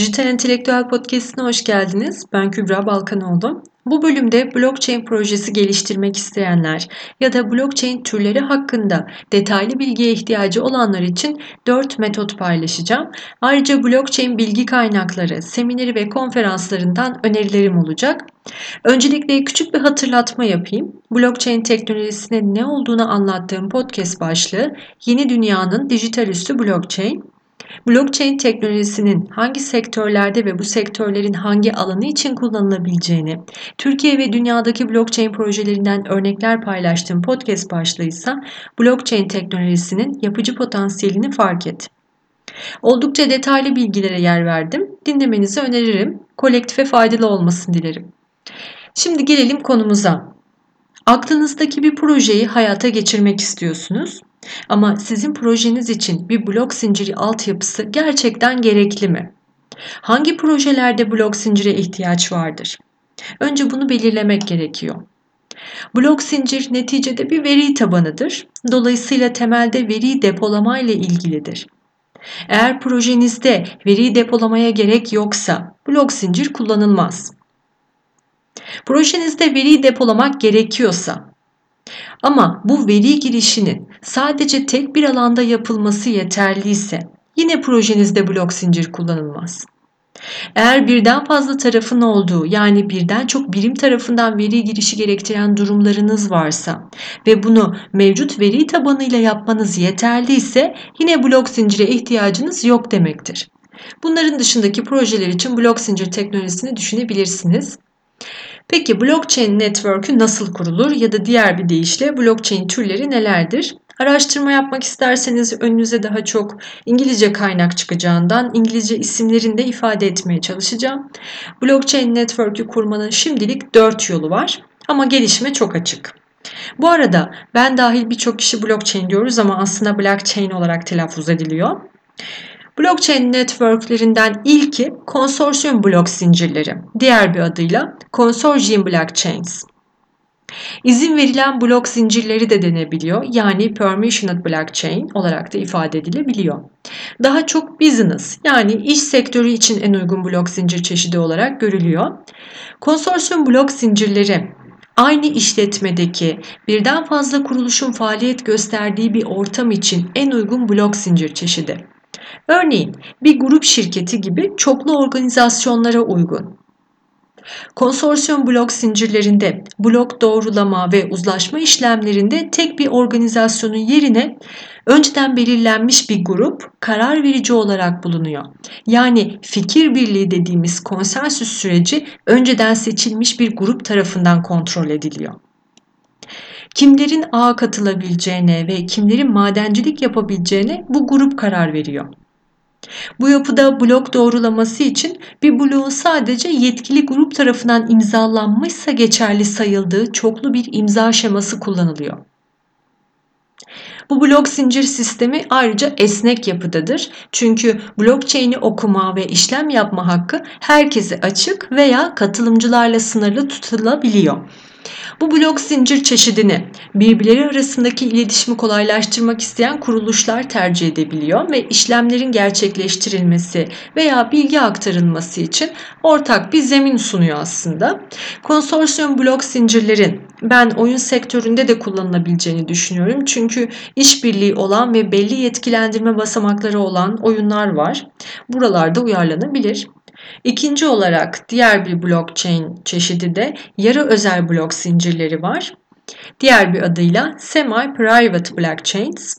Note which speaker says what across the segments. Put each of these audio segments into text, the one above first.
Speaker 1: Dijital Entelektüel Podcast'ine hoş geldiniz. Ben Kübra Balkanoğlu. Bu bölümde blockchain projesi geliştirmek isteyenler ya da blockchain türleri hakkında detaylı bilgiye ihtiyacı olanlar için 4 metot paylaşacağım. Ayrıca blockchain bilgi kaynakları, semineri ve konferanslarından önerilerim olacak. Öncelikle küçük bir hatırlatma yapayım. Blockchain teknolojisinin ne olduğunu anlattığım podcast başlığı Yeni Dünyanın Dijital Üstü Blockchain. Blockchain teknolojisinin hangi sektörlerde ve bu sektörlerin hangi alanı için kullanılabileceğini, Türkiye ve dünyadaki blockchain projelerinden örnekler paylaştığım podcast başlığıysa blockchain teknolojisinin yapıcı potansiyelini fark et. Oldukça detaylı bilgilere yer verdim. Dinlemenizi öneririm. Kolektife faydalı olmasını dilerim. Şimdi gelelim konumuza. Aklınızdaki bir projeyi hayata geçirmek istiyorsunuz. Ama sizin projeniz için bir blok zinciri altyapısı gerçekten gerekli mi? Hangi projelerde blok zincire ihtiyaç vardır? Önce bunu belirlemek gerekiyor. Blok zincir neticede bir veri tabanıdır. Dolayısıyla temelde veri depolama ile ilgilidir. Eğer projenizde veri depolamaya gerek yoksa blok zincir kullanılmaz. Projenizde veri depolamak gerekiyorsa ama bu veri girişinin sadece tek bir alanda yapılması yeterliyse yine projenizde blok zincir kullanılmaz. Eğer birden fazla tarafın olduğu yani birden çok birim tarafından veri girişi gerektiren durumlarınız varsa ve bunu mevcut veri tabanıyla yapmanız yeterliyse yine blok zincire ihtiyacınız yok demektir. Bunların dışındaki projeler için blok zincir teknolojisini düşünebilirsiniz. Peki blockchain network'ü nasıl kurulur ya da diğer bir deyişle blockchain türleri nelerdir? Araştırma yapmak isterseniz önünüze daha çok İngilizce kaynak çıkacağından İngilizce isimlerini de ifade etmeye çalışacağım. Blockchain network'ü kurmanın şimdilik 4 yolu var ama gelişme çok açık. Bu arada ben dahil birçok kişi blockchain diyoruz ama aslında blockchain olarak telaffuz ediliyor. Blockchain networklerinden ilki konsorsiyum blok zincirleri, diğer bir adıyla Consortium Blockchains. İzin verilen blok zincirleri de denebiliyor. Yani permissioned blockchain olarak da ifade edilebiliyor. Daha çok business yani iş sektörü için en uygun blok zincir çeşidi olarak görülüyor. Konsorsiyum blok zincirleri aynı işletmedeki birden fazla kuruluşun faaliyet gösterdiği bir ortam için en uygun blok zincir çeşidi. Örneğin bir grup şirketi gibi çoklu organizasyonlara uygun. Konsorsiyum blok zincirlerinde blok doğrulama ve uzlaşma işlemlerinde tek bir organizasyonun yerine önceden belirlenmiş bir grup karar verici olarak bulunuyor. Yani fikir birliği dediğimiz konsensüs süreci önceden seçilmiş bir grup tarafından kontrol ediliyor. Kimlerin ağa katılabileceğine ve kimlerin madencilik yapabileceğine bu grup karar veriyor. Bu yapıda blok doğrulaması için bir bloğun sadece yetkili grup tarafından imzalanmışsa geçerli sayıldığı çoklu bir imza şeması kullanılıyor. Bu blok zincir sistemi ayrıca esnek yapıdadır. Çünkü blockchain'i okuma ve işlem yapma hakkı herkese açık veya katılımcılarla sınırlı tutulabiliyor. Bu blok zincir çeşidini birbirleri arasındaki iletişimi kolaylaştırmak isteyen kuruluşlar tercih edebiliyor ve işlemlerin gerçekleştirilmesi veya bilgi aktarılması için ortak bir zemin sunuyor aslında. Konsorsiyum blok zincirlerin ben oyun sektöründe de kullanılabileceğini düşünüyorum. Çünkü işbirliği olan ve belli yetkilendirme basamakları olan oyunlar var. Buralarda uyarlanabilir. İkinci olarak diğer bir blockchain çeşidi de yarı özel blok zincirleri var. Diğer bir adıyla semi-private blockchains.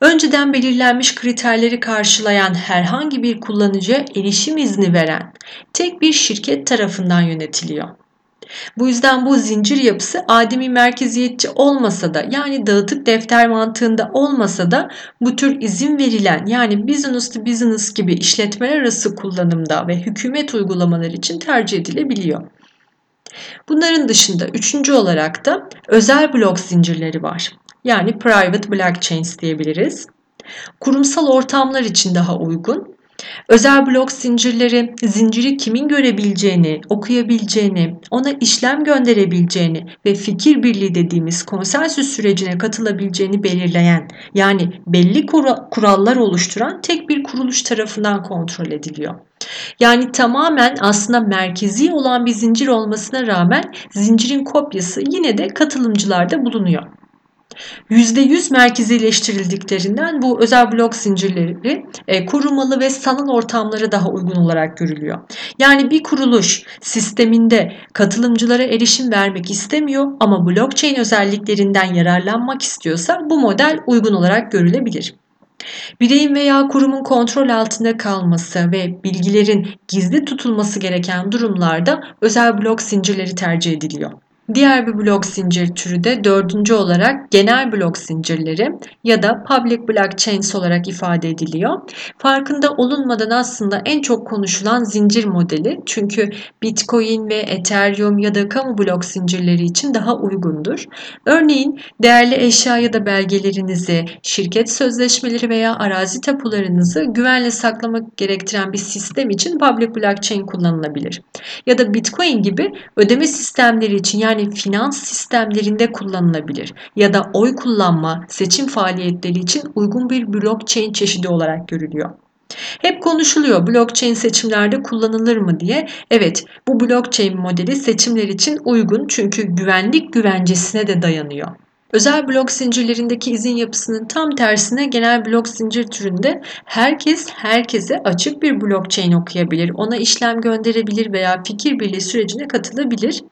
Speaker 1: Önceden belirlenmiş kriterleri karşılayan herhangi bir kullanıcıya erişim izni veren tek bir şirket tarafından yönetiliyor. Bu yüzden bu zincir yapısı ademi merkeziyetçi olmasa da yani dağıtık defter mantığında olmasa da bu tür izin verilen yani business to business gibi işletmeler arası kullanımda ve hükümet uygulamaları için tercih edilebiliyor. Bunların dışında üçüncü olarak da özel blok zincirleri var. Yani private blockchains diyebiliriz. Kurumsal ortamlar için daha uygun Özel blok zincirleri zinciri kimin görebileceğini, okuyabileceğini, ona işlem gönderebileceğini ve fikir birliği dediğimiz konsensüs sürecine katılabileceğini belirleyen yani belli kurallar oluşturan tek bir kuruluş tarafından kontrol ediliyor. Yani tamamen aslında merkezi olan bir zincir olmasına rağmen zincirin kopyası yine de katılımcılarda bulunuyor. %100 merkezileştirildiklerinden bu özel blok zincirleri e, korumalı ve sanal ortamlara daha uygun olarak görülüyor. Yani bir kuruluş sisteminde katılımcılara erişim vermek istemiyor ama blockchain özelliklerinden yararlanmak istiyorsa bu model uygun olarak görülebilir. Bireyin veya kurumun kontrol altında kalması ve bilgilerin gizli tutulması gereken durumlarda özel blok zincirleri tercih ediliyor. Diğer bir blok zincir türü de dördüncü olarak genel blok zincirleri ya da public blockchains olarak ifade ediliyor. Farkında olunmadan aslında en çok konuşulan zincir modeli çünkü Bitcoin ve Ethereum ya da kamu blok zincirleri için daha uygundur. Örneğin değerli eşya ya da belgelerinizi, şirket sözleşmeleri veya arazi tapularınızı güvenle saklamak gerektiren bir sistem için public blockchain kullanılabilir. Ya da Bitcoin gibi ödeme sistemleri için yani yani finans sistemlerinde kullanılabilir ya da oy kullanma, seçim faaliyetleri için uygun bir blockchain çeşidi olarak görülüyor. Hep konuşuluyor blockchain seçimlerde kullanılır mı diye. Evet bu blockchain modeli seçimler için uygun çünkü güvenlik güvencesine de dayanıyor. Özel blok zincirlerindeki izin yapısının tam tersine genel blok zincir türünde herkes herkese açık bir blockchain okuyabilir, ona işlem gönderebilir veya fikir birliği sürecine katılabilir.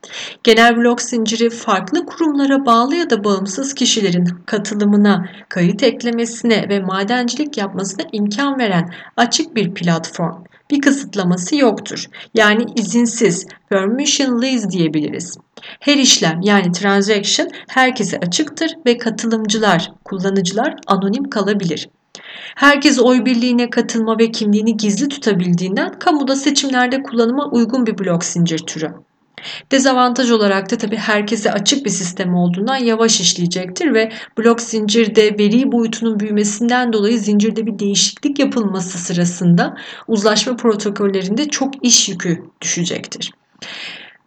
Speaker 1: Genel blok zinciri farklı kurumlara bağlı ya da bağımsız kişilerin katılımına, kayıt eklemesine ve madencilik yapmasına imkan veren açık bir platform. Bir kısıtlaması yoktur. Yani izinsiz, permissionless diyebiliriz. Her işlem yani transaction herkese açıktır ve katılımcılar, kullanıcılar anonim kalabilir. Herkes oy birliğine katılma ve kimliğini gizli tutabildiğinden kamuda seçimlerde kullanıma uygun bir blok zincir türü. Dezavantaj olarak da tabii herkese açık bir sistem olduğundan yavaş işleyecektir ve blok zincirde veri boyutunun büyümesinden dolayı zincirde bir değişiklik yapılması sırasında uzlaşma protokollerinde çok iş yükü düşecektir.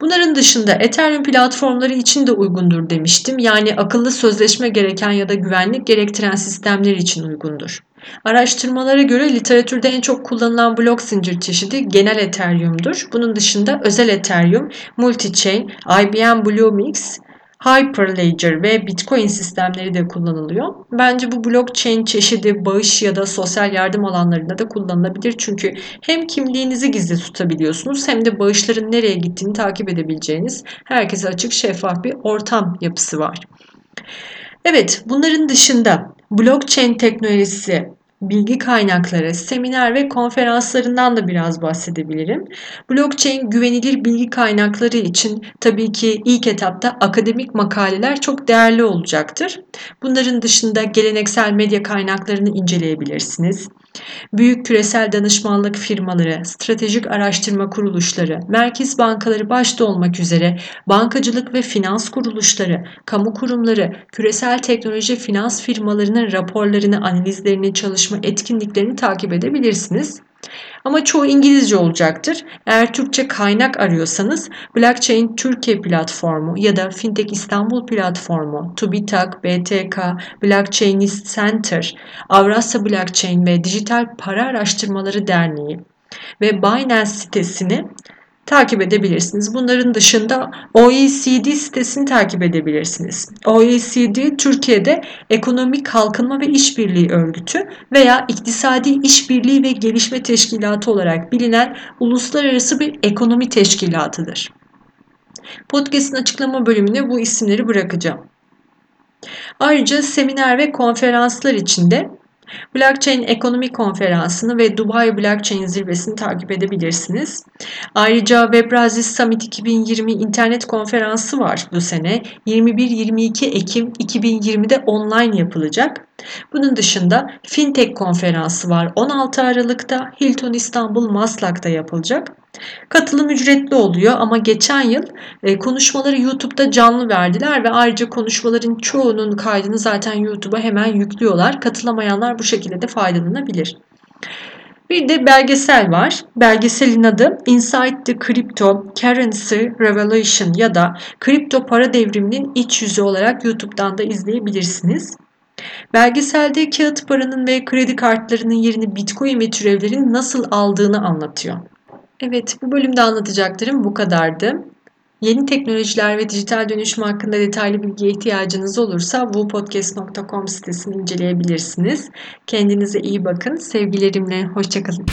Speaker 1: Bunların dışında Ethereum platformları için de uygundur demiştim. Yani akıllı sözleşme gereken ya da güvenlik gerektiren sistemler için uygundur. Araştırmalara göre literatürde en çok kullanılan blok zincir çeşidi genel Ethereum'dur. Bunun dışında özel Ethereum, Multichain, IBM Bluemix, Hyperledger ve Bitcoin sistemleri de kullanılıyor. Bence bu blockchain çeşidi bağış ya da sosyal yardım alanlarında da kullanılabilir. Çünkü hem kimliğinizi gizli tutabiliyorsunuz hem de bağışların nereye gittiğini takip edebileceğiniz herkese açık şeffaf bir ortam yapısı var. Evet, bunların dışında blockchain teknolojisi bilgi kaynakları, seminer ve konferanslarından da biraz bahsedebilirim. Blockchain güvenilir bilgi kaynakları için tabii ki ilk etapta akademik makaleler çok değerli olacaktır. Bunların dışında geleneksel medya kaynaklarını inceleyebilirsiniz. Büyük küresel danışmanlık firmaları, stratejik araştırma kuruluşları, merkez bankaları başta olmak üzere bankacılık ve finans kuruluşları, kamu kurumları, küresel teknoloji finans firmalarının raporlarını, analizlerini, çalışma etkinliklerini takip edebilirsiniz. Ama çoğu İngilizce olacaktır. Eğer Türkçe kaynak arıyorsanız Blockchain Türkiye platformu ya da Fintech İstanbul platformu, TÜBİTAK, BTK, Blockchainist Center, Avrasya Blockchain ve Dijital Para Araştırmaları Derneği ve Binance sitesini takip edebilirsiniz. Bunların dışında OECD sitesini takip edebilirsiniz. OECD Türkiye'de Ekonomik Kalkınma ve İşbirliği Örgütü veya İktisadi İşbirliği ve Gelişme Teşkilatı olarak bilinen uluslararası bir ekonomi teşkilatıdır. Podcast'in açıklama bölümüne bu isimleri bırakacağım. Ayrıca seminer ve konferanslar için de Blockchain Ekonomi Konferansı'nı ve Dubai Blockchain Zirvesi'ni takip edebilirsiniz. Ayrıca Webrazis Summit 2020 internet konferansı var bu sene. 21-22 Ekim 2020'de online yapılacak. Bunun dışında Fintech konferansı var 16 Aralık'ta Hilton İstanbul Maslak'ta yapılacak. Katılım ücretli oluyor ama geçen yıl e, konuşmaları YouTube'da canlı verdiler ve ayrıca konuşmaların çoğunun kaydını zaten YouTube'a hemen yüklüyorlar. Katılamayanlar bu şekilde de faydalanabilir. Bir de belgesel var. Belgeselin adı Inside the Crypto Currency Revolution ya da kripto para devriminin iç yüzü olarak YouTube'dan da izleyebilirsiniz. Belgeselde kağıt paranın ve kredi kartlarının yerini Bitcoin ve türevlerin nasıl aldığını anlatıyor. Evet, bu bölümde anlatacaklarım bu kadardı. Yeni teknolojiler ve dijital dönüşüm hakkında detaylı bilgiye ihtiyacınız olursa wupodcast.com sitesini inceleyebilirsiniz. Kendinize iyi bakın. Sevgilerimle, hoşçakalın.